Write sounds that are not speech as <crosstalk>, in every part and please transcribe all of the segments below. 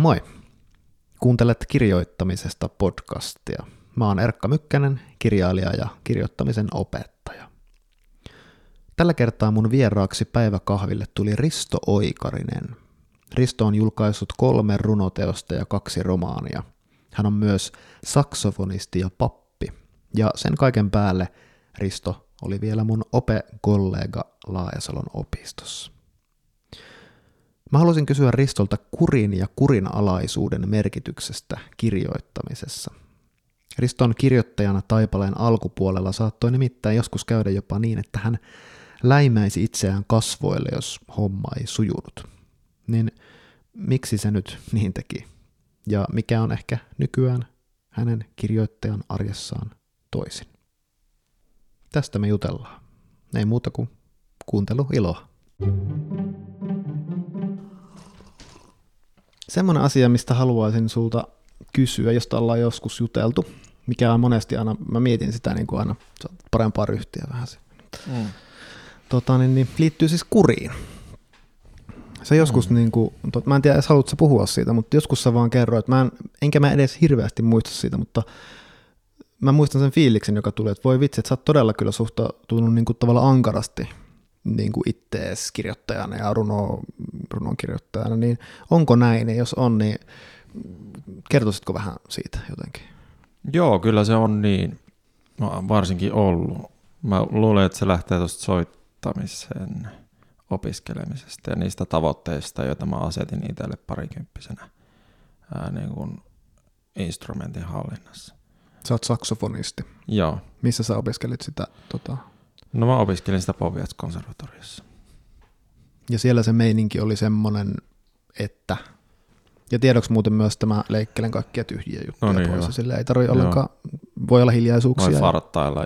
Moi! Kuuntelet kirjoittamisesta podcastia. Mä oon Erkka Mykkänen, kirjailija ja kirjoittamisen opettaja. Tällä kertaa mun vieraaksi päiväkahville tuli Risto Oikarinen. Risto on julkaissut kolme runoteosta ja kaksi romaania. Hän on myös saksofonisti ja pappi. Ja sen kaiken päälle Risto oli vielä mun ope-kollega Laajasalon opistossa. Mä haluaisin kysyä Ristolta kurin ja kurinalaisuuden merkityksestä kirjoittamisessa. Riston kirjoittajana Taipaleen alkupuolella saattoi nimittäin joskus käydä jopa niin, että hän läimäisi itseään kasvoille, jos homma ei sujunut. Niin miksi se nyt niin teki? Ja mikä on ehkä nykyään hänen kirjoittajan arjessaan toisin? Tästä me jutellaan. Ei muuta kuin kuuntelu iloa. Semmoinen asia, mistä haluaisin sulta kysyä, josta ollaan joskus juteltu, mikä on monesti aina, mä mietin sitä niin kuin aina parempaa ryhtiä vähän se. Mm. Tota, niin, niin, liittyy siis kuriin. Se joskus, mm. niin kuin, tot, mä en tiedä, haluatko puhua siitä, mutta joskus sä vaan kerroit, mä en, enkä mä edes hirveästi muista siitä, mutta mä muistan sen fiiliksen, joka tuli, että voi vitsi, että sä oot todella kyllä suhtautunut niin kuin tavallaan ankarasti niin kuin ittees kirjoittajana ja runo, runon kirjoittajana, niin onko näin, ja jos on, niin kertoisitko vähän siitä jotenkin? Joo, kyllä se on niin, no, varsinkin ollut. Mä luulen, että se lähtee tuosta soittamisen opiskelemisesta ja niistä tavoitteista, joita mä asetin itselle parikymppisenä ää, niin kuin instrumentin hallinnassa. Sä oot saksofonisti. Joo. Missä sä opiskelit sitä? Tota... No mä opiskelin sitä Poviats konservatoriossa. Ja siellä se meininki oli semmoinen, että... Ja tiedoksi muuten myös tämä leikkelen kaikkia tyhjiä juttuja no niin, pois. Sille ei tarvitse ollenkaan, voi olla hiljaisuuksia. Voi farttailla.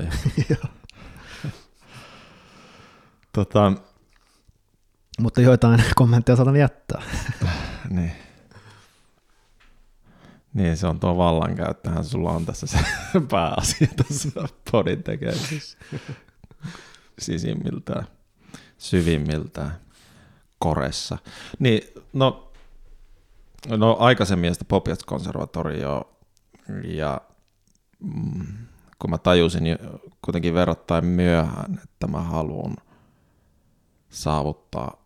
Ja... <laughs> tota... Mutta joitain kommentteja saatan jättää. <laughs> niin. Niin, se on tuo vallankäyttöhän sulla on tässä se <laughs> pääasia tässä podin tekemisessä. Sisimmiltään, syvimmiltään, koressa. Niin, no, no aikaisemmin sitä Popiats konservatorio ja mm, kun mä tajusin kuitenkin verrattain myöhään, että mä haluan saavuttaa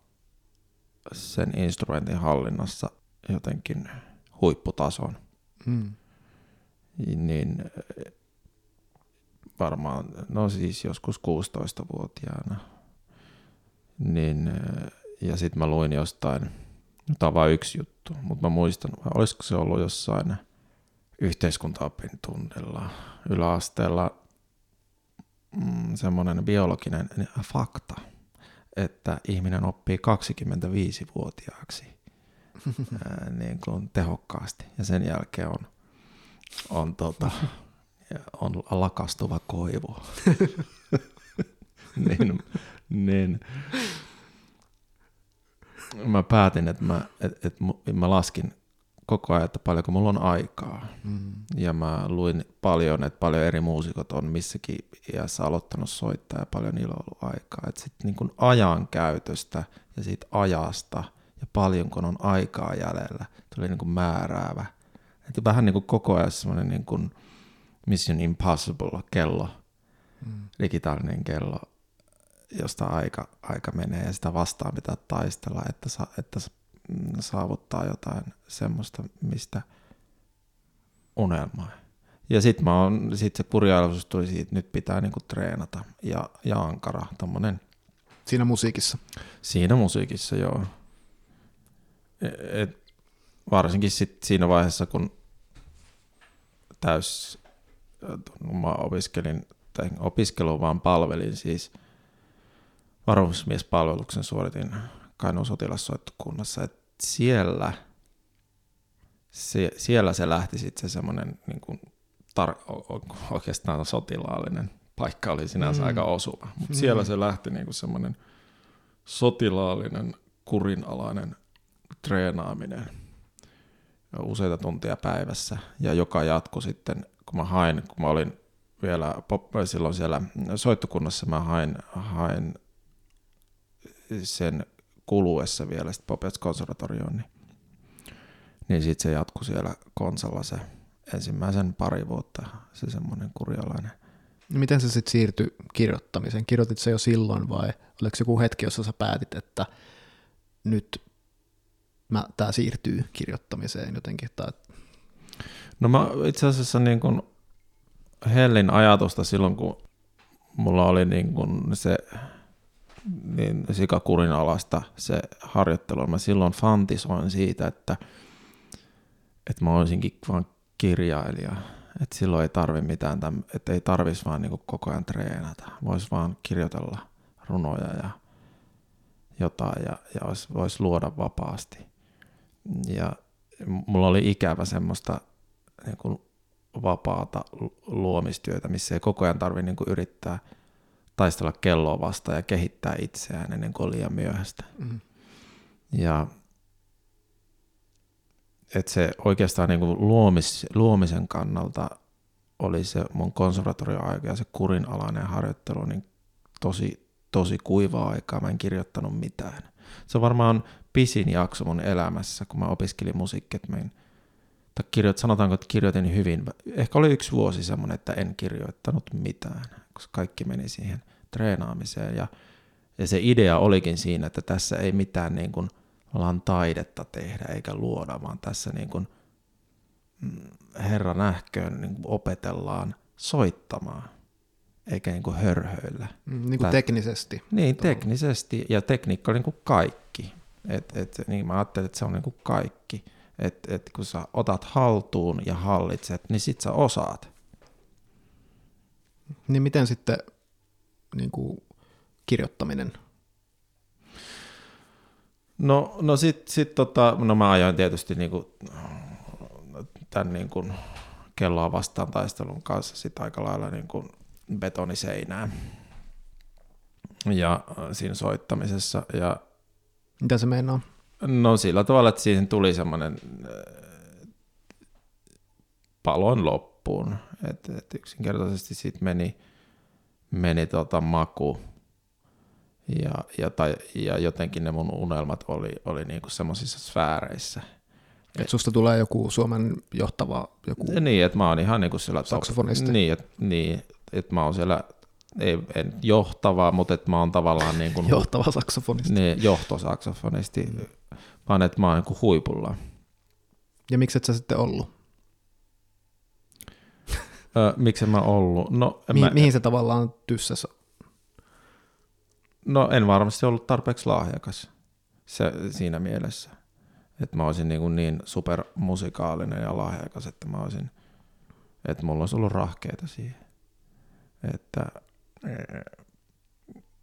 sen instrumentin hallinnassa jotenkin huipputason – Mm. Niin varmaan, no siis joskus 16-vuotiaana. Niin, ja sitten mä luin jostain, no tämä on vain yksi juttu, mutta mä muistan, vai olisiko se ollut jossain yhteiskuntaopin tunnilla yläasteella mm, semmoinen biologinen fakta, että ihminen oppii 25-vuotiaaksi ää, <laughs> niin kuin tehokkaasti. Ja sen jälkeen on, on, tota, <laughs> on lakastuva koivu. <laughs> niin, niin. Mä päätin, että mä, et, et, mä laskin koko ajan, että paljonko mulla on aikaa. Mm. Ja mä luin paljon, että paljon eri muusikot on missäkin iässä aloittanut soittaa ja paljon niillä on ollut aikaa. Että sitten niin ajan käytöstä ja siitä ajasta – ja paljonko on aikaa jäljellä, tuli niin kuin määräävä. Että vähän niin kuin koko ajan semmoinen niin kuin Mission Impossible kello, mm. digitaalinen kello, josta aika, aika menee ja sitä vastaan pitää taistella, että, sa, että mm, saavuttaa jotain semmoista, mistä unelmaa. Ja sitten sit se kurjailuus tuli siitä, että nyt pitää niinku treenata ja, ja ankara, tommonen. Siinä musiikissa? Siinä musiikissa, joo et varsinkin sit siinä vaiheessa, kun täys, kun mä opiskelin, tai opiskelu vaan palvelin siis varusmiespalveluksen suoritin Kainuun sotilassoittokunnassa, että siellä, se, siellä se lähti sitten se semmoinen niin kuin tar- oikeastaan sotilaallinen paikka oli sinänsä mm. aika osuva, mutta mm. siellä se lähti niin kuin semmoinen sotilaallinen kurinalainen treenaaminen useita tuntia päivässä ja joka jatku sitten, kun mä hain, kun mä olin vielä pop, silloin siellä soittokunnassa, mä hain, hain sen kuluessa vielä sitten Popets konservatorioon, niin, niin sitten se jatkui siellä konsalla se ensimmäisen pari vuotta, se semmoinen kurjalainen. Miten se sitten siirtyi kirjoittamiseen? Kirjoitit se jo silloin vai oliko joku hetki, jossa sä päätit, että nyt tämä siirtyy kirjoittamiseen jotenkin? Tai... No mä itse asiassa niin kun hellin ajatusta silloin, kun mulla oli niin kun se niin sikakurin alasta se harjoittelu. Mä silloin fantisoin siitä, että, että mä olisinkin vaan kirjailija. Että silloin ei tarvi mitään, että ei tarvitsisi vaan niin koko ajan treenata. Voisi vaan kirjoitella runoja ja jotain ja, ja vois, vois luoda vapaasti. Ja mulla oli ikävä semmoista niin kuin vapaata luomistyötä, missä ei koko ajan tarvitse niin yrittää taistella kelloa vastaan ja kehittää itseään ennen kuin on liian myöhäistä. Mm. Ja että se oikeastaan niin kuin luomis, luomisen kannalta oli se mun konservatorioaika ja se kurinalainen harjoittelu niin tosi, tosi kuivaa aikaa. Mä en kirjoittanut mitään. Se on varmaan pisin jakso mun elämässä, kun mä opiskelin musiikkia. Mä en, tai kirjoit, sanotaanko, että kirjoitin hyvin. Ehkä oli yksi vuosi semmoinen, että en kirjoittanut mitään, koska kaikki meni siihen treenaamiseen. Ja, ja se idea olikin siinä, että tässä ei mitään niin kuin – ollaan taidetta tehdä eikä luoda, vaan tässä niin kuin mm, Herra nähköön niin kuin opetellaan soittamaan, eikä niin kuin hörhöillä. Mm, niin kuin teknisesti. Niin, teknisesti, ja tekniikka on niin kuin kaikki. Et, et, niin mä ajattelin, että se on niin kuin kaikki. Että et kun sä otat haltuun ja hallitset, niin sit sä osaat. Niin miten sitten niin kuin kirjoittaminen No, no sit, sit tota, no mä ajoin tietysti niinku, tämän niinku kelloa vastaan taistelun kanssa sit aika lailla niinku betoniseinään ja äh, siinä soittamisessa. Ja, Mitä se meinaa? No sillä tavalla, että siihen tuli semmoinen äh, palon loppuun, että et yksinkertaisesti siitä meni, meni tota maku ja, ja, tai, ja jotenkin ne mun unelmat oli, oli niinku semmoisissa sfääreissä. Et susta tulee joku Suomen johtava joku Niin, että mä oon ihan niinku siellä saksofonisti. Niin, että niin, et mä oon siellä, ei, en johtava, mutta että mä oon tavallaan niin kuin, <laughs> johtava saksofonisti. Niin, johtosaksofonisti, mm. Vaan että mä oon niin huipulla. Ja miksi et sä sitten ollut? Öö, miksi mä ollut? No, Mi- mä, mihin se tavallaan tyssäs No en varmasti ollut tarpeeksi lahjakas se, siinä mielessä. Että mä olisin niin, niin supermusikaalinen ja lahjakas, että mä olisin, että mulla olisi ollut rahkeita siihen. Että,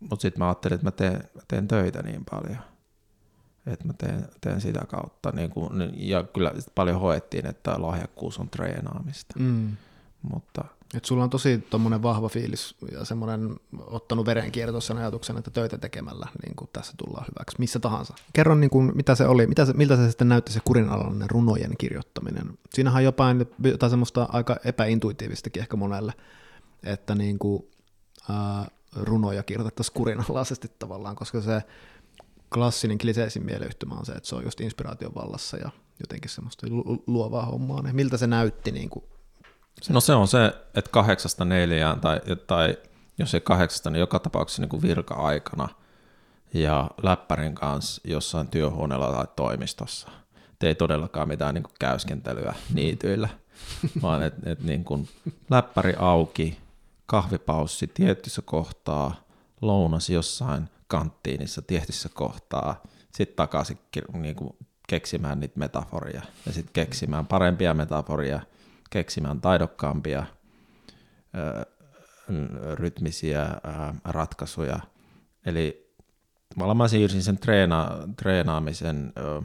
mutta sitten mä ajattelin, että mä teen, mä teen töitä niin paljon, että mä teen, teen sitä kautta. Niin kuin, ja kyllä paljon hoettiin, että lahjakkuus on treenaamista. Mm. Mutta – et sulla on tosi tommonen vahva fiilis ja semmoinen ottanut verenkierto sen ajatuksen, että töitä tekemällä niin kuin tässä tullaan hyväksi, missä tahansa. Kerro, niin kuin, mitä se oli, mitä se, miltä se sitten näytti se kurinalainen runojen kirjoittaminen. Siinähän on jopa jotain semmoista aika epäintuitiivistakin ehkä monelle, että niin kuin, ää, runoja kirjoitettaisiin kurinalaisesti tavallaan, koska se klassinen kliseisin mieleyhtymä on se, että se on just inspiraation vallassa ja jotenkin semmoista luovaa hommaa. Niin miltä se näytti niin kuin se. No se on se, että kahdeksasta neljään tai, tai jos ei kahdeksasta, niin joka tapauksessa niin kuin virka-aikana ja läppärin kanssa jossain työhuoneella tai toimistossa. Et ei todellakaan mitään niin kuin käyskentelyä niityillä, <laughs> vaan että et niin kuin läppäri auki, kahvipaussi tietyssä kohtaa, lounas jossain kanttiinissa tietyssä kohtaa, sitten takaisin niin kuin keksimään niitä metaforia ja sitten keksimään parempia metaforia – keksimään taidokkaampia rytmisiä ratkaisuja. Eli mä siirsin sen treena, treenaamisen ö,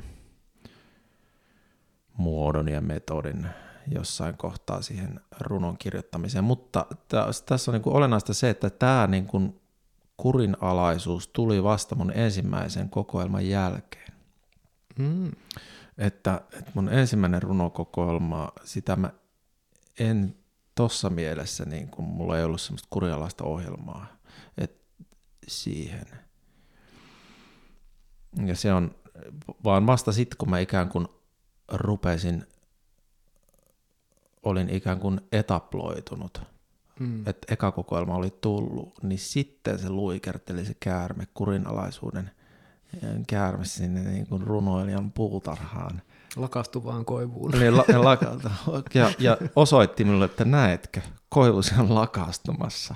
muodon ja metodin jossain kohtaa siihen runon kirjoittamiseen, mutta tässä on niin olennaista se, että tämä niin kurinalaisuus tuli vasta mun ensimmäisen kokoelman jälkeen. Mm. Että, että mun ensimmäinen runokokoelma, sitä mä en tossa mielessä, niin kun mulla ei ollut semmoista kurjalaista ohjelmaa et siihen. Ja se on vaan vasta sitten, kun mä ikään kuin rupesin, olin ikään kuin etaploitunut, mm. että eka kokoelma oli tullut, niin sitten se luikerteli se käärme, kurinalaisuuden käärme sinne niin kuin runoilijan puutarhaan. Lakastuvaan koivuun. Niin, la, la, ja, ja osoitti minulle, että näetkö, koivusi on lakastumassa.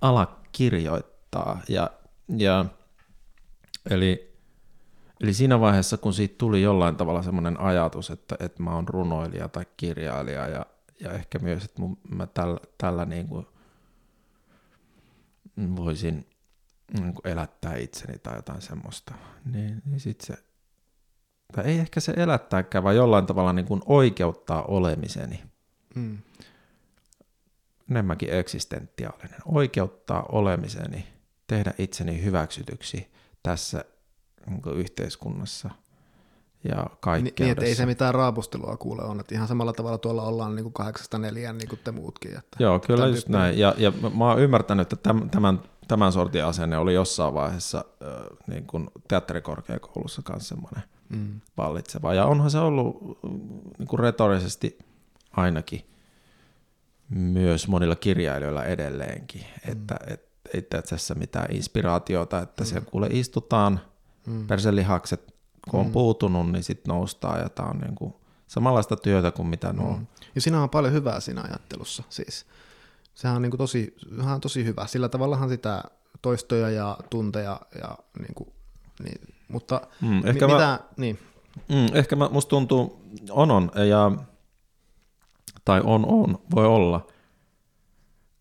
Ala kirjoittaa. Ja, ja, eli, eli siinä vaiheessa, kun siitä tuli jollain tavalla semmoinen ajatus, että, että mä oon runoilija tai kirjailija ja, ja ehkä myös, että mun, mä tällä, tällä niin kuin voisin niin kuin elättää itseni tai jotain semmoista, niin, niin sitten se, tai ei ehkä se elättääkään, vaan jollain tavalla niin kuin oikeuttaa olemiseni. Mm. Enemmänkin eksistentiaalinen. Oikeuttaa olemiseni, tehdä itseni hyväksytyksi tässä niin yhteiskunnassa ja kaikkea. Niin, että ei se mitään raapustelua kuule on, että ihan samalla tavalla tuolla ollaan niin kuin kahdeksasta neljään niin kuin te muutkin. Että Joo, kyllä just näin. Ja, ja mä oon ymmärtänyt, että tämän tämän sortin asenne oli jossain vaiheessa äh, niin kuin teatterikorkeakoulussa kanssa semmoinen mm. vallitseva. Ja onhan se ollut niin kuin retorisesti ainakin myös monilla kirjailijoilla edelleenkin, mm. että et, ei tässä mitään inspiraatiota, että mm. siellä kuule istutaan, mm. perselihakset kun on mm. puutunut, niin sitten noustaan ja tämä on niin kuin samanlaista työtä kuin mitä nuo. Mm. Ja siinä on paljon hyvää siinä ajattelussa siis. Sehän on niin kuin tosi, sehän on tosi hyvä. Sillä tavallahan sitä toistoja ja tunteja, ja niin kuin, niin, mutta mm, ehkä mi- mä, mitä, niin. Mm, ehkä mä, musta tuntuu, on on, ja, tai on on, voi olla.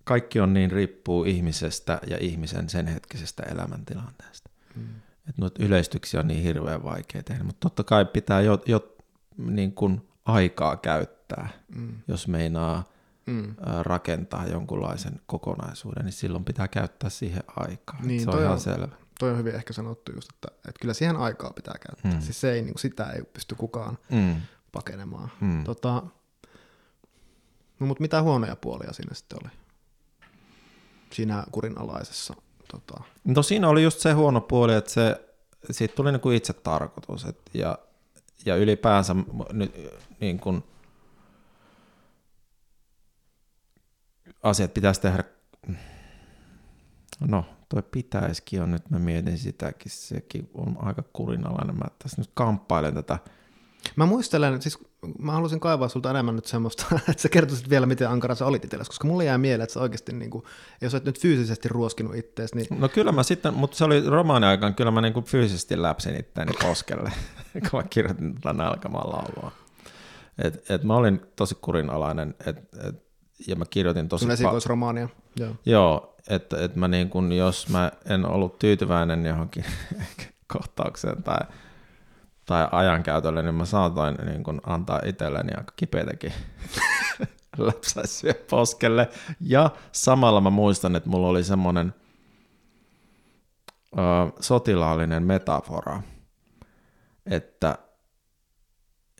Kaikki on niin riippuu ihmisestä ja ihmisen sen hetkisestä elämäntilanteesta. Mm. Että noita yleistyksiä on niin hirveän vaikea tehdä, mutta totta kai pitää jo, jo niin kuin aikaa käyttää, mm. jos meinaa mm. rakentaa jonkunlaisen kokonaisuuden, niin silloin pitää käyttää siihen aikaa. Niin, se on ihan on, selvä. Toi on hyvin ehkä sanottu just, että, että kyllä siihen aikaa pitää käyttää. Mm. Siis se ei, niin kuin, sitä ei pysty kukaan mm. pakenemaan. Mm. Tota, no, mutta mitä huonoja puolia siinä sitten oli? Siinä kurinalaisessa. Tota. No siinä oli just se huono puoli, että se, siitä tuli niin kuin itse tarkoitus. Et, ja, ja ylipäänsä nyt, niin kuin, asiat pitäisi tehdä, no toi pitäisikin on nyt, mä mietin sitäkin, sekin on aika kurinalainen, mä tässä nyt kamppailen tätä. Mä muistelen, siis mä haluaisin kaivaa sulta enemmän nyt semmoista, <laughs> että sä kertoisit vielä, miten ankara sä olit itsellesi, koska mulle jää mieleen, että sä oikeasti, niin kuin, jos et nyt fyysisesti ruoskinut ittees, niin... No kyllä mä sitten, mutta se oli romaani aikaan, kyllä mä niin kuin fyysisesti läpsin itteeni poskelle, <laughs> kun mä kirjoitin tätä nälkämaan laulua. Et, et mä olin tosi kurinalainen, että et, ja mä kirjoitin tosi paljon. esikoisromaania. Joo, Joo että et mä niin kun, jos mä en ollut tyytyväinen johonkin <laughs> kohtaukseen tai, tai ajankäytölle, niin mä saatoin niin kun antaa itselleni aika kipeitäkin <laughs> läpsäisyä poskelle. Ja samalla mä muistan, että mulla oli semmoinen ö, sotilaallinen metafora, että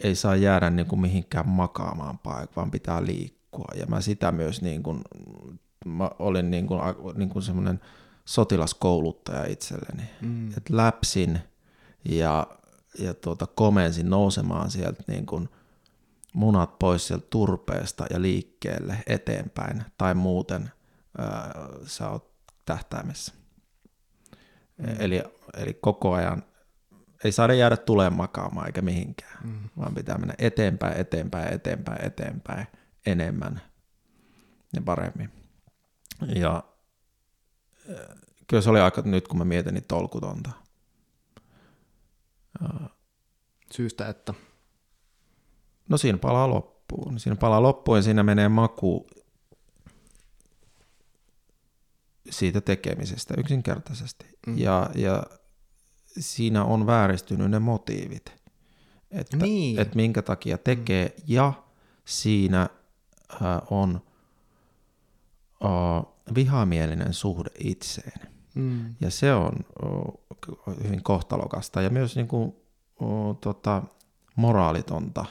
ei saa jäädä niin kuin mihinkään makaamaan paikkaan, vaan pitää liikkua. Ja mä sitä myös niin kuin, mä olin niin kuin, niin kuin semmoinen sotilaskouluttaja itselleni. Mm. että läpsin ja, ja tuota, komensin nousemaan sieltä niin kuin munat pois sieltä turpeesta ja liikkeelle eteenpäin, tai muuten ää, sä oot tähtäimessä. Mm. Eli, eli koko ajan ei saada jäädä tuleen makaamaan eikä mihinkään, mm. vaan pitää mennä eteenpäin, eteenpäin, eteenpäin, eteenpäin enemmän ja paremmin. Ja kyllä se oli aika nyt, kun mä mietin, niin tolkutonta. Syystä, että? No siinä palaa loppuun. Siinä palaa loppuun ja siinä menee maku siitä tekemisestä yksinkertaisesti. Mm. Ja, ja siinä on vääristynyt ne motiivit, että, niin. että minkä takia tekee, mm. ja siinä on vihamielinen suhde itseen. Mm. Ja se on hyvin kohtalokasta ja myös niin kuin, tota, moraalitonta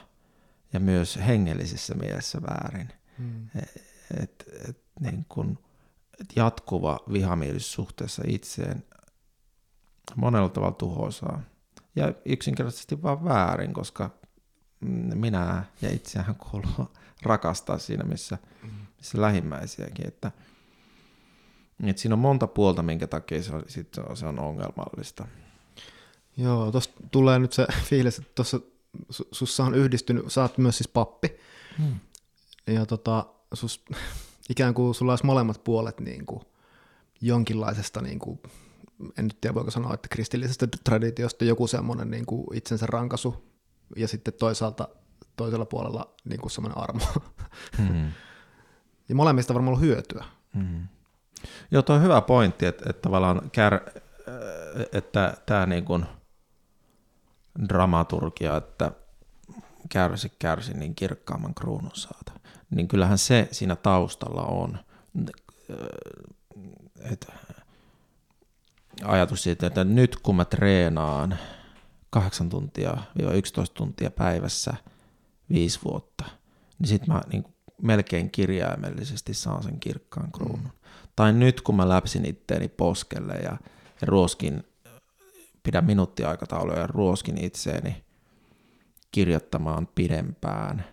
ja myös hengellisessä mielessä väärin. Mm. E, et, et, niin kuin, et jatkuva vihamielisyys suhteessa itseen monella tavalla tuhoisaa. Ja yksinkertaisesti vaan väärin, koska minä ja itseään kuuluu <laughs> rakastaa siinä, missä, missä lähimmäisiäkin. Että, että siinä on monta puolta, minkä takia se on, sit se on ongelmallista. Joo, tuossa tulee nyt se <laughs> fiilis, että tuossa sussa on yhdistynyt, sä oot myös siis pappi, hmm. ja tota, sus, <laughs> ikään kuin sulla olisi molemmat puolet niin kuin jonkinlaisesta, niin kuin, en nyt tiedä voiko sanoa, että kristillisestä traditiosta joku semmoinen niin kuin itsensä rankasu, ja sitten toisaalta toisella puolella niin kuin semmoinen armo. <laughs> Hmm. ja molemmista varmaan ollut hyötyä. Hmm. Joo, tuo on hyvä pointti, että, että tavallaan kär, äh, että tämä niin kuin – dramaturgia, että kärsi, kärsi, niin kirkkaamman kruunun saata. Niin kyllähän se siinä taustalla on, että ajatus siitä, että nyt kun mä treenaan 8 tuntia 11 tuntia päivässä viisi vuotta, niin sitten mä niin melkein kirjaimellisesti saan sen kirkkaan kruunun. Tai nyt kun mä läpsin itteeni poskelle ja, ja ruoskin pidän minuuttiaikatauluja ja ruoskin itseeni kirjoittamaan pidempään,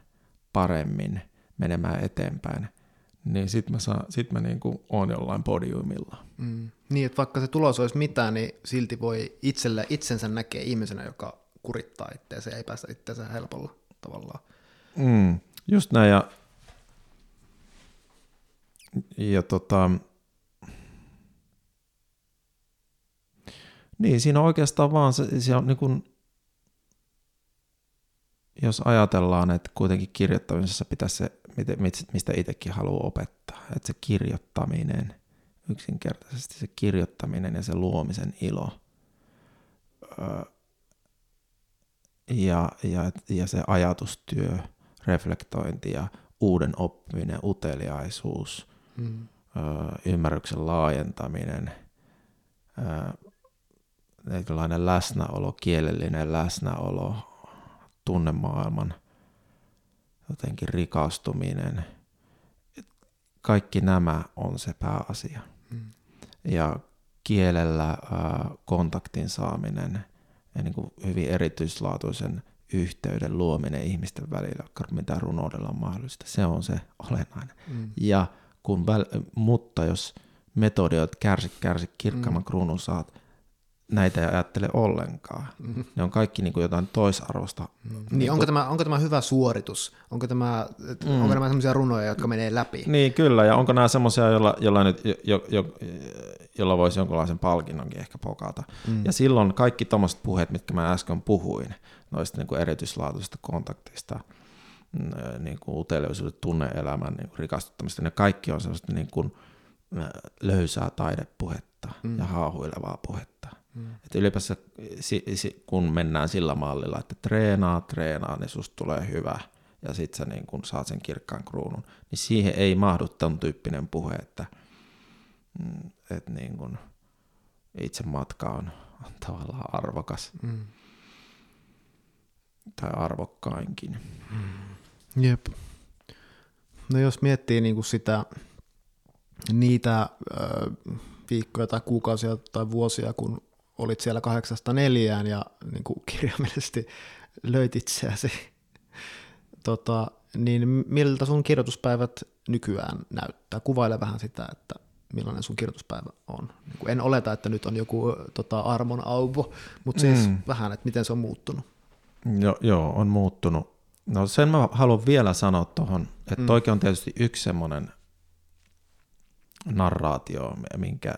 paremmin, menemään eteenpäin, niin sitten mä, saan, sit mä niinku oon jollain podiumilla. Mm. Niin, että vaikka se tulos olisi mitään, niin silti voi itselle, itsensä näkee ihmisenä, joka kurittaa itseänsä ja ei päästä itseänsä helpolla tavallaan. Mm, just näin, ja, ja tota, Niin, siinä on oikeastaan vaan se, se on niin kuin, jos ajatellaan, että kuitenkin kirjoittamisessa pitäisi se, mistä itsekin haluaa opettaa, että se kirjoittaminen, yksinkertaisesti se kirjoittaminen ja se luomisen ilo ja, ja, ja se ajatustyö, reflektointi ja uuden oppiminen, uteliaisuus, mm. ymmärryksen laajentaminen, tietynlainen läsnäolo, kielellinen läsnäolo, tunnemaailman jotenkin rikastuminen. Kaikki nämä on se pääasia. Mm. Ja kielellä ää, kontaktin saaminen ja niin kuin hyvin erityislaatuisen yhteyden luominen ihmisten välillä, mitä runoudella on mahdollista, se on se olennainen. Mm. Ja kun väl, mutta jos metodi on, kärsi, kärsi, kirkkaamman mm. kruunun saat, näitä ei ajattele ollenkaan. Mm-hmm. Ne on kaikki niin kuin jotain toisarvosta. Mm-hmm. Niin, niin onko, tämä, onko tämä hyvä suoritus? Onko, tämä, mm. onko nämä sellaisia runoja, jotka menee läpi? Niin, kyllä. Ja onko nämä sellaisia, joilla, joilla, nyt, jo, jo, jolla voisi jonkinlaisen palkinnonkin ehkä pokata. Mm. Ja silloin kaikki tuommoiset puheet, mitkä mä äsken puhuin, noista niin kuin erityislaatuisista kontaktista, mm, niin kuin uteliaisuuden tunneelämän niin kuin rikastuttamista, ne kaikki on sellaista niin kuin löysää taidepuhetta mm. ja haahuilevaa puhetta. Mm. Että ylipäänsä kun mennään sillä mallilla, että treenaa, treenaa, niin susta tulee hyvä ja sit sä niin kun saat sen kirkkaan kruunun, niin siihen ei mahdu tämän tyyppinen puhe, että, mm, että niin kun itse matka on, on tavallaan arvokas. Mm. Tai arvokkainkin. Mm. Jep. No jos miettii niin kuin sitä, niitä ö, viikkoja tai kuukausia tai vuosia, kun olit siellä kahdeksasta neljään ja niin kuin kirjaimellisesti löyt itseäsi, tota, niin miltä sun kirjoituspäivät nykyään näyttää? Kuvaile vähän sitä, että millainen sun kirjoituspäivä on. Niin kuin en oleta, että nyt on joku tota, armon auvo, mutta siis mm. vähän, että miten se on muuttunut. Jo, joo, on muuttunut. No sen mä haluan vielä sanoa tuohon, että mm. toikin on tietysti yksi semmoinen narraatio, minkä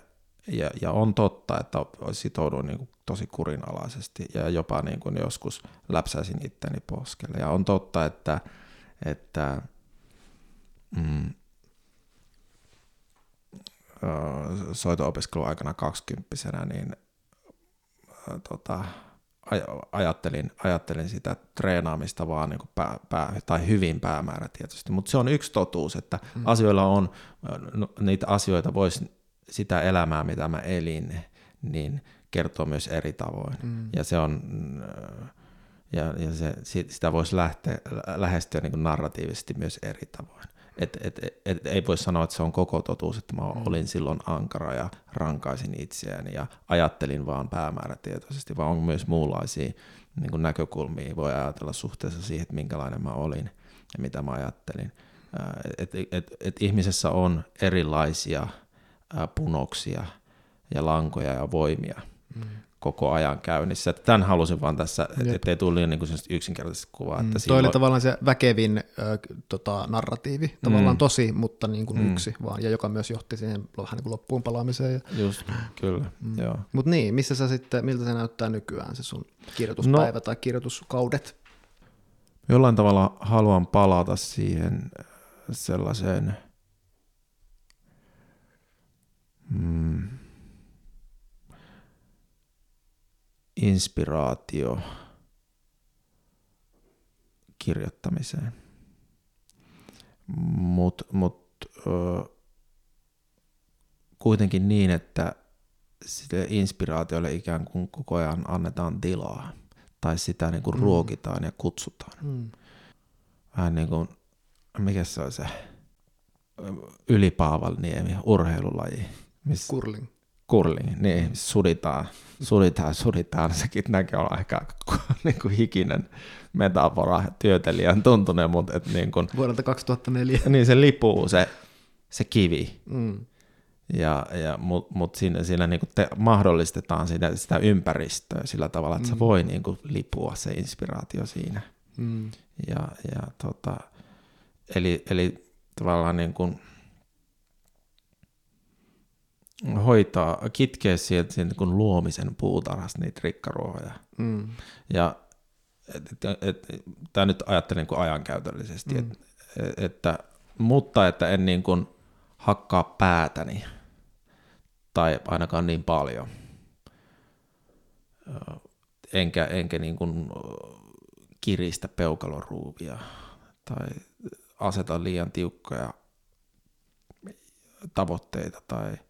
ja, ja on totta, että sitoudun niin kuin tosi kurinalaisesti ja jopa niin kuin joskus läpsäisin itteni poskelle. Ja on totta, että, että mm, soito-opiskelun aikana kaksikymppisenä, niin tota, ajattelin, ajattelin sitä treenaamista vaan niin kuin pää, pää, tai hyvin päämäärä tietysti, mutta se on yksi totuus, että mm. asioilla on, no, niitä asioita voisi sitä elämää, mitä mä elin, niin kertoo myös eri tavoin. Mm. Ja se on, ja, ja se, sitä voisi lähteä, lähestyä niin narratiivisesti myös eri tavoin. et, et, et, et, ei voi sanoa, että se on koko totuus, että mä mm. olin silloin ankara ja rankaisin itseäni ja ajattelin vaan päämäärätietoisesti, vaan on myös muunlaisia niin kuin näkökulmia voi ajatella suhteessa siihen, että minkälainen mä olin ja mitä mä ajattelin. Et, et, et, et ihmisessä on erilaisia punoksia ja lankoja ja voimia. Mm koko ajan käynnissä. Tämän halusin vaan tässä, Jep. ettei tule niin kuin yksinkertaisesti kuvaa. Että mm, toi oli tavallaan se väkevin äh, tota, narratiivi, tavallaan mm. tosi, mutta niin kuin mm. yksi vaan, ja joka myös johti siihen vähän niin kuin loppuun palaamiseen. Ja... Just, kyllä, mm. joo. Mutta niin, missä sä sitten, miltä se näyttää nykyään se sun kirjoituspäivä no, tai kirjoituskaudet? Jollain tavalla haluan palata siihen sellaiseen... Mm, inspiraatio kirjoittamiseen. Mutta mut, kuitenkin niin, että sille inspiraatiolle ikään kuin koko ajan annetaan tilaa tai sitä niin kuin mm. ruokitaan ja kutsutaan. Mm. Vähän niin kuin, mikä se on se Ylipaavalniemi, urheilulaji. Miss, Kurling kurling, niin suditaan, suditaan, suditaan, sekin näkee olla ehkä <laughs> niin kuin hikinen metafora työtelijän tuntuneen, mutta et niin kuin, Vuodelta 2004. Niin se lipuu se, se kivi. Mm. Ja, ja, Mutta mut siinä, siinä niin kuin te, mahdollistetaan sitä, sitä ympäristöä sillä tavalla, että mm. se voi niin kuin lipua se inspiraatio siinä. Mm. Ja, ja tota, eli, eli tavallaan niin kuin, hoitaa, kitkeä sieltä, sieltä kun luomisen puutarhasta niitä rikkaruohoja. Mm. Ja tämä nyt ajattelen niin ajankäytöllisesti, mm. et, että, mutta että en niin kuin hakkaa päätäni, tai ainakaan niin paljon. Enkä, enkä niin kuin kiristä peukaloruuvia tai aseta liian tiukkoja tavoitteita tai –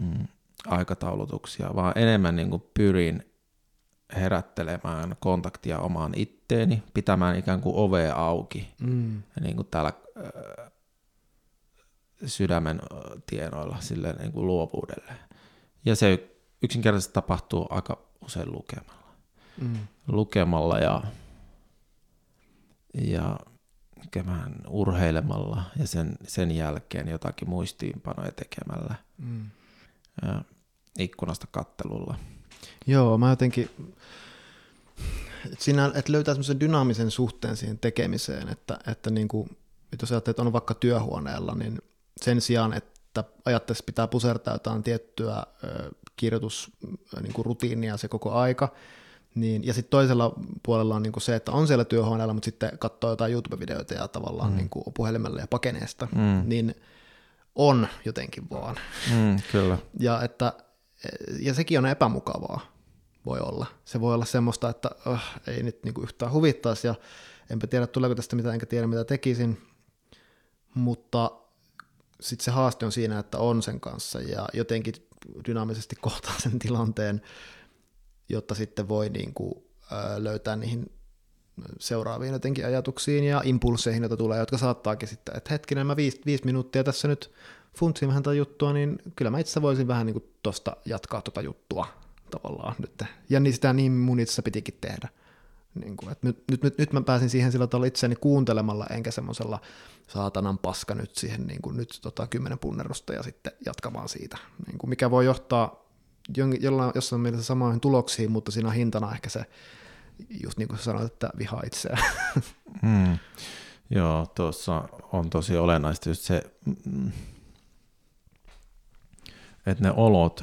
mm, aikataulutuksia, vaan enemmän niin kuin pyrin herättelemään kontaktia omaan itteeni, pitämään ikään kuin ovea auki, mm. niin kuin täällä äh, sydämen tienoilla sille niin kuin luovuudelle. Ja se yksinkertaisesti tapahtuu aika usein lukemalla. Mm. Lukemalla ja, ja vähän urheilemalla ja sen, sen jälkeen jotakin muistiinpanoja tekemällä. Mm ikkunasta kattelulla. Joo, mä jotenkin, siinä, että löytää semmoisen dynaamisen suhteen siihen tekemiseen, että, että niin kuin, että jos ajattelee, että on vaikka työhuoneella, niin sen sijaan, että ajattelisi pitää pusertaa jotain tiettyä kirjoitusrutiinia se koko aika, niin, ja sitten toisella puolella on niinku se, että on siellä työhuoneella, mutta sitten katsoo jotain YouTube-videoita ja tavallaan mm. niinku puhelimella ja pakeneesta, mm. niin on jotenkin vaan. Mm, kyllä. Ja, että, ja sekin on epämukavaa, voi olla. Se voi olla semmoista, että oh, ei nyt niinku yhtään huvittaisi ja enpä tiedä tuleeko tästä mitään, enkä tiedä mitä tekisin, mutta sitten se haaste on siinä, että on sen kanssa ja jotenkin dynaamisesti kohtaa sen tilanteen, jotta sitten voi niinku, löytää niihin seuraaviin jotenkin ajatuksiin ja impulseihin, joita tulee, jotka saattaakin sitten, että hetkinen, mä viisi, viisi minuuttia tässä nyt funtsin vähän tätä juttua, niin kyllä mä itse voisin vähän niin kuin jatkaa tuota juttua tavallaan nyt. Ja niin sitä niin mun itse pitikin tehdä. Niin kuin, että nyt, nyt, nyt, nyt, mä pääsin siihen sillä tavalla itseäni kuuntelemalla, enkä semmoisella saatanan paska nyt siihen niin kuin nyt tota, kymmenen punnerusta ja sitten jatkamaan siitä. Niin kuin mikä voi johtaa jollain, jossain mielessä samoihin tuloksiin, mutta siinä on hintana ehkä se just niin kuin sanoit, että vihaa itseään. Hmm. Joo, tuossa on tosi olennaista just se, mm, että ne olot,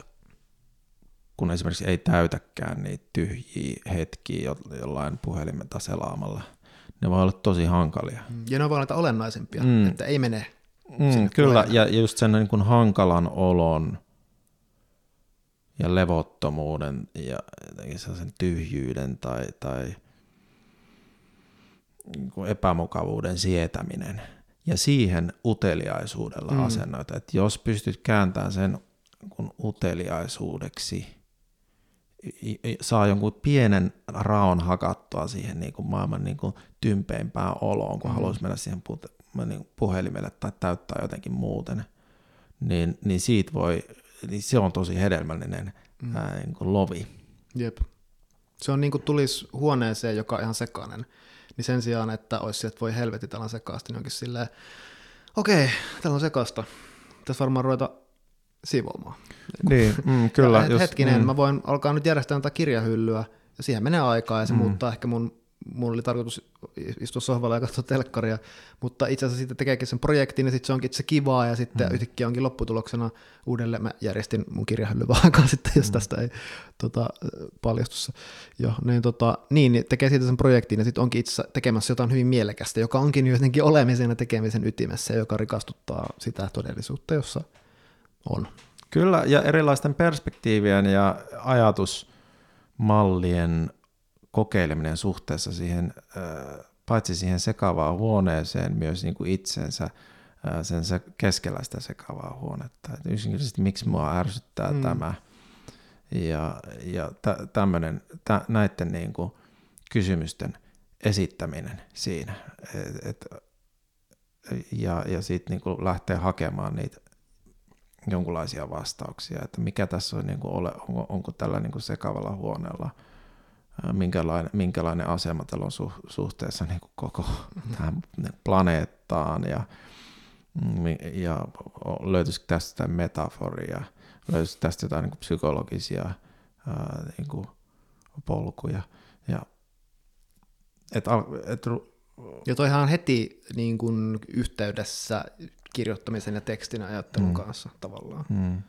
kun esimerkiksi ei täytäkään niitä tyhjiä hetkiä jollain puhelimen taselaamalla, ne voi olla tosi hankalia. Hmm. Ja ne voi olla olennaisempia, mm. että ei mene. Mm, kyllä, ja just sen niin kuin hankalan olon ja levottomuuden ja sen tyhjyyden tai, tai niin epämukavuuden sietäminen ja siihen uteliaisuudella mm. asennoita. Että jos pystyt kääntämään sen kun uteliaisuudeksi, saa jonkun pienen raon hakattua siihen niin kuin maailman niin kuin tympeimpään oloon, kun mm. haluaisi mennä siihen niin puhelimelle tai täyttää jotenkin muuten, niin, niin siitä voi, niin se on tosi hedelmällinen mm. ää, niin kuin lovi. Jep. Se on niin kuin tulisi huoneeseen, joka on ihan sekainen, niin sen sijaan, että olisi että voi helvetti, täällä on sekaasti, niin onkin silleen, okei, okay, täällä on sekasta, tässä varmaan ruveta siivoamaan. Niin, mm, kyllä. Ja hetkinen, mm. mä voin alkaa nyt järjestää jotain kirjahyllyä, ja siihen menee aikaa, ja se mm. muuttaa ehkä mun mulla oli tarkoitus istua sohvalla ja katsoa telkkaria, mutta itse asiassa sitten tekeekin sen projektin ja sitten se onkin itse kivaa ja sitten mm. yhtäkkiä onkin lopputuloksena uudelleen, mä järjestin mun kirjahylly aikaa <laughs> sitten, jos mm. tästä ei tota, paljastu Jo, niin, tota, niin, niin, tekee siitä sen projektin ja sitten onkin itse tekemässä jotain hyvin mielekästä, joka onkin jotenkin olemisen ja tekemisen ytimessä, joka rikastuttaa sitä todellisuutta, jossa on. Kyllä, ja erilaisten perspektiivien ja ajatusmallien kokeileminen suhteessa siihen, paitsi siihen sekavaan huoneeseen, myös niin kuin itsensä, sen se keskellä sitä sekavaa huonetta. Et yksinkertaisesti miksi mua ärsyttää mm. tämä ja, ja tä, tämmöinen, tä, näiden niin kuin kysymysten esittäminen siinä. Et, et, ja ja sitten niin lähtee hakemaan niitä jonkunlaisia vastauksia, että mikä tässä on, niin kuin ole, onko, onko tällä niin kuin sekavalla huoneella – minkälainen, minkälainen asema tällä on su, suhteessa niin kuin koko tähän planeettaan ja, mm, ja löytyisikö tästä metaforia, löytyisikö tästä jotain niin kuin psykologisia ää, niin kuin polkuja. Ja, et, et, ja toihan on heti niin kuin yhteydessä kirjoittamisen ja tekstin ajattelun mm. kanssa tavallaan. Mm.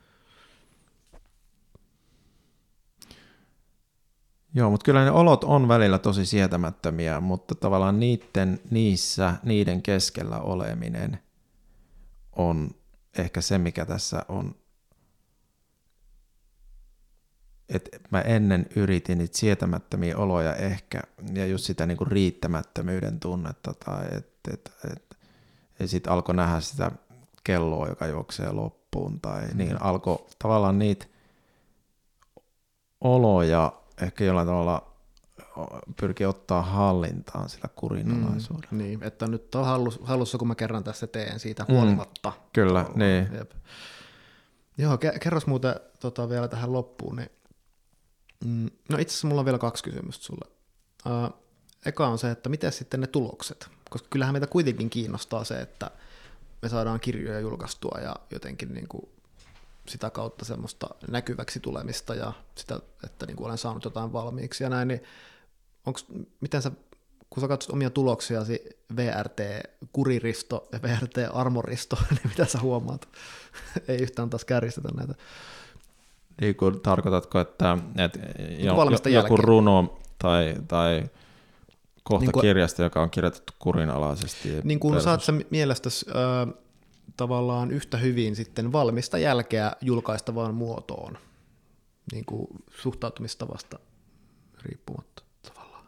Joo, mutta kyllä ne olot on välillä tosi sietämättömiä, mutta tavallaan niiden, niissä, niiden keskellä oleminen on ehkä se, mikä tässä on. Et mä ennen yritin niitä sietämättömiä oloja ehkä, ja just sitä niinku riittämättömyyden tunnetta, tai että et, et, ja sitten alkoi nähdä sitä kelloa, joka juoksee loppuun, tai mm. niin alkoi tavallaan niitä oloja ehkä jollain tavalla pyrkii ottaa hallintaan sillä kurinalaisuudella. Mm, niin, että nyt on hallussa, hallussa, kun mä kerran tässä teen siitä mm, huolimatta. Mm, kyllä, oh, niin. Jep. Joo, kerros muuten tota, vielä tähän loppuun. Niin, mm, no itse asiassa mulla on vielä kaksi kysymystä sulle. Uh, eka on se, että miten sitten ne tulokset? Koska kyllähän meitä kuitenkin kiinnostaa se, että me saadaan kirjoja julkaistua ja jotenkin niin kuin sitä kautta semmoista näkyväksi tulemista ja sitä, että niin kuin olen saanut jotain valmiiksi ja näin, niin onks, miten sä, kun sä katsot omia tuloksiasi VRT kuriristo ja VRT armoristo, <laughs> niin mitä sä huomaat? Ei yhtään taas kärjistetä näitä. Niin kuin, tarkoitatko, että, että jo, jo, joku runo tai, tai kohta niin kuin, kirjasta, joka on kirjoitettu kurinalaisesti. Niin kuin saat sä mielestäsi äh, tavallaan yhtä hyvin sitten valmista jälkeä julkaistavaan muotoon niin kuin suhtautumistavasta riippumatta tavallaan.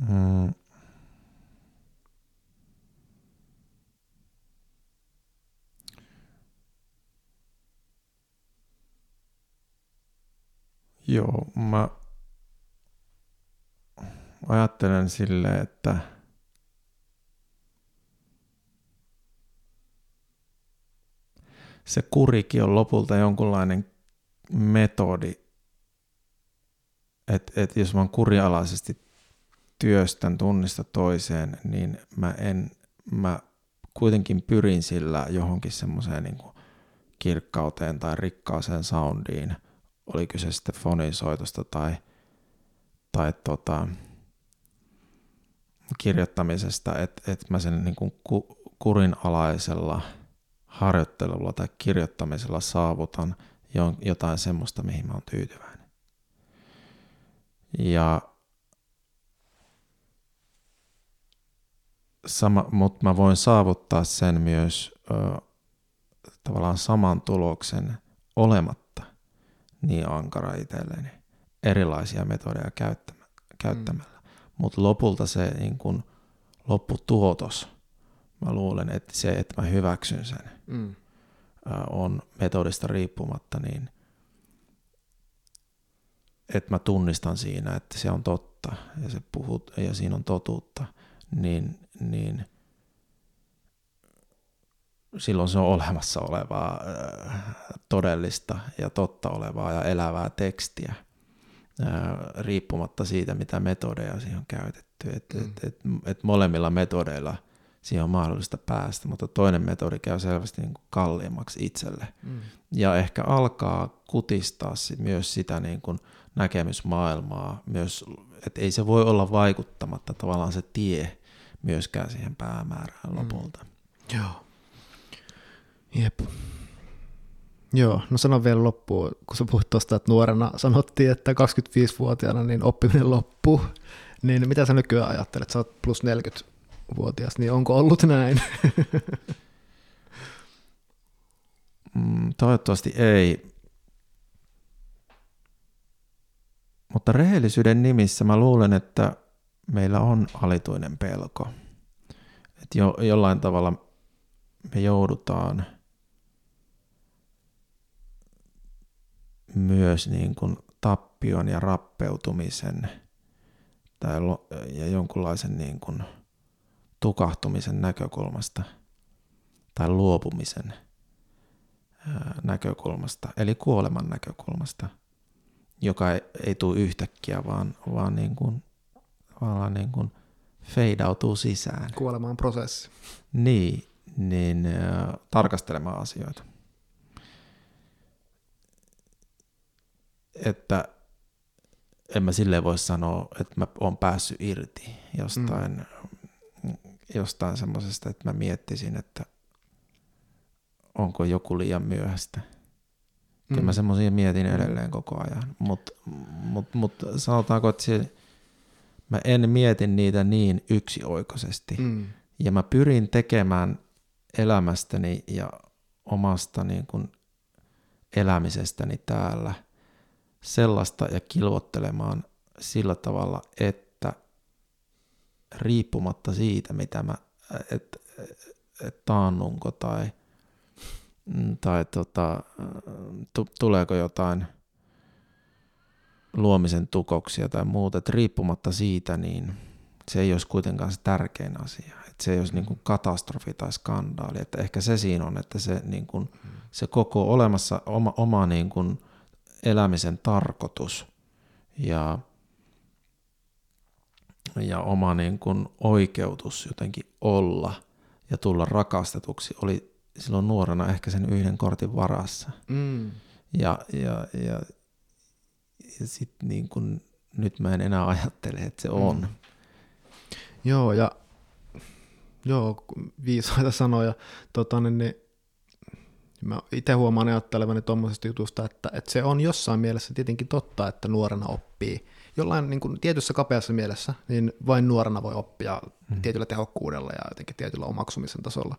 Mm. Joo, mä ajattelen sille, että se kurikin on lopulta jonkunlainen metodi, että et jos mä kurialaisesti työstän tunnista toiseen, niin mä, en, mä kuitenkin pyrin sillä johonkin semmoiseen niin kirkkauteen tai rikkaaseen soundiin, oli kyse sitten fonisoitosta tai, tai tota, kirjoittamisesta, että, että mä sen niin kuin kurinalaisella harjoittelulla tai kirjoittamisella saavutan jotain semmoista, mihin mä oon tyytyväinen. Ja sama, mutta mä voin saavuttaa sen myös ö, tavallaan saman tuloksen olematta niin ankara itselleni erilaisia metodeja käyttämällä. Mm mutta lopulta se niin kun, lopputuotos, mä luulen, että se, että mä hyväksyn sen, mm. on metodista riippumatta, niin että mä tunnistan siinä, että se on totta ja, se puhut, ja siinä on totuutta, niin, niin silloin se on olemassa olevaa todellista ja totta olevaa ja elävää tekstiä, äh, riippumatta siitä, mitä metodeja siihen on käytetty. Et, mm. et, et, et molemmilla metodeilla siihen on mahdollista päästä, mutta toinen metodi käy selvästi niin kuin kalliimmaksi itselle. Mm. Ja ehkä alkaa kutistaa myös sitä niin kuin näkemysmaailmaa, myös, että ei se voi olla vaikuttamatta tavallaan se tie myöskään siihen päämäärään mm. lopulta. Mm. Joo. Jep. Joo, no sanon vielä loppuun, kun sä puhut tuosta, että nuorena sanottiin, että 25-vuotiaana niin oppiminen loppuu, niin mitä sä nykyään ajattelet? Sä oot plus 40-vuotias, niin onko ollut näin? mm, toivottavasti ei. Mutta rehellisyyden nimissä mä luulen, että meillä on alituinen pelko. Että jo, jollain tavalla me joudutaan myös niin kuin tappion ja rappeutumisen tai ja jonkunlaisen niin kuin tukahtumisen näkökulmasta tai luopumisen näkökulmasta, eli kuoleman näkökulmasta – joka ei, ei tule yhtäkkiä, vaan, vaan niin kuin, vaan niin kuin feidautuu sisään. Kuolemaan prosessi. Niin, niin äh, tarkastelemaan asioita. Että en mä silleen voi sanoa, että mä oon päässyt irti jostain, mm. jostain semmoisesta, että mä miettisin, että onko joku liian myöhäistä. Kyllä mm. mä semmoisia mietin edelleen koko ajan, mutta mut, mut, sanotaanko, että se, mä en mieti niitä niin yksioikoisesti. Mm. Ja mä pyrin tekemään elämästäni ja omasta niin kuin elämisestäni täällä sellaista ja kilvottelemaan sillä tavalla, että riippumatta siitä, mitä mä, että et taannunko tai – Mm, tai tota, t- tuleeko jotain luomisen tukoksia tai muuta, että riippumatta siitä, niin se ei olisi kuitenkaan se tärkein asia. Että se ei olisi niin kuin katastrofi tai skandaali. Että ehkä se siinä on, että se, niin kuin, se koko olemassa oma, oma niin kuin elämisen tarkoitus ja, ja oma niin kuin oikeutus jotenkin olla ja tulla rakastetuksi oli silloin nuorena ehkä sen yhden kortin varassa. Mm. Ja, ja, ja, ja sitten niin kun, nyt mä en enää ajattele, että se on. Mm. Joo, ja joo, viisaita sanoja. Tota, niin, niin, mä itse huomaan ajattelevani tuommoisesta jutusta, että, että se on jossain mielessä tietenkin totta, että nuorena oppii jollain niin kuin tietyssä kapeassa mielessä, niin vain nuorena voi oppia mm. tietyllä tehokkuudella ja jotenkin tietyllä omaksumisen tasolla.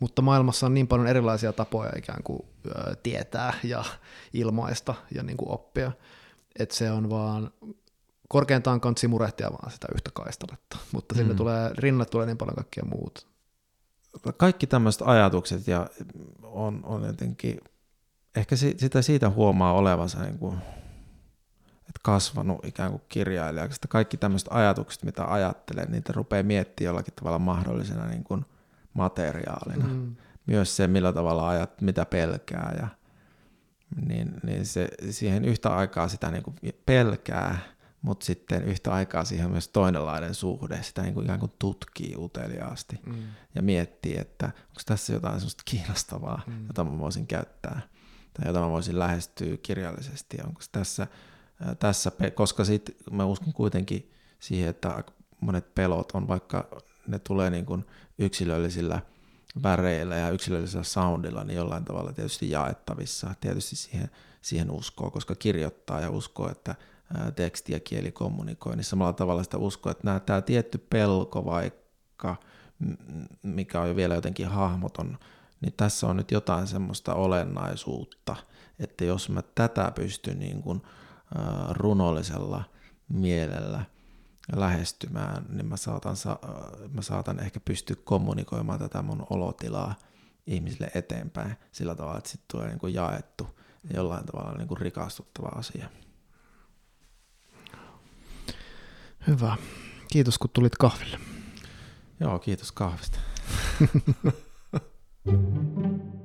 Mutta maailmassa on niin paljon erilaisia tapoja ikään kuin ö, tietää ja ilmaista ja niin kuin oppia, että se on vaan korkeintaan kansi murehtia vaan sitä yhtä kaistaletta, mutta sinne mm. tulee, rinnalle tulee niin paljon kaikkia muut. Kaikki tämmöiset ajatukset ja on, on jotenkin, ehkä sitä siitä huomaa olevansa niin kuin että kasvanut ikään kuin kirjailijaksi. Että kaikki tämmöiset ajatukset, mitä ajattelee, niitä rupeaa miettimään jollakin tavalla mahdollisena niin kuin materiaalina. Mm. Myös se, millä tavalla ajat, mitä pelkää ja niin, niin se, siihen yhtä aikaa sitä niin kuin pelkää, mutta sitten yhtä aikaa siihen on myös toinenlainen suhde. Sitä niin kuin ikään kuin tutkii uteliaasti mm. ja miettii, että onko tässä jotain sellaista kiinnostavaa, mm. jota mä voisin käyttää tai jota mä voisin lähestyä kirjallisesti. Onko tässä tässä, koska sit mä uskon kuitenkin siihen, että monet pelot on, vaikka ne tulee niin kuin yksilöllisillä väreillä ja yksilöllisellä soundilla, niin jollain tavalla tietysti jaettavissa. Tietysti siihen, siihen uskoo, koska kirjoittaa ja uskoo, että teksti ja kieli kommunikoi, niin samalla tavalla sitä uskoo, että tämä tietty pelko vaikka, mikä on jo vielä jotenkin hahmoton, niin tässä on nyt jotain semmoista olennaisuutta, että jos mä tätä pystyn niin kuin runollisella mielellä lähestymään, niin mä saatan, mä saatan ehkä pystyä kommunikoimaan tätä mun olotilaa ihmisille eteenpäin sillä tavalla, että sitten tulee niin kuin jaettu jollain tavalla niin kuin rikastuttava asia. Hyvä. Kiitos kun tulit kahville. Joo, kiitos kahvista. <laughs>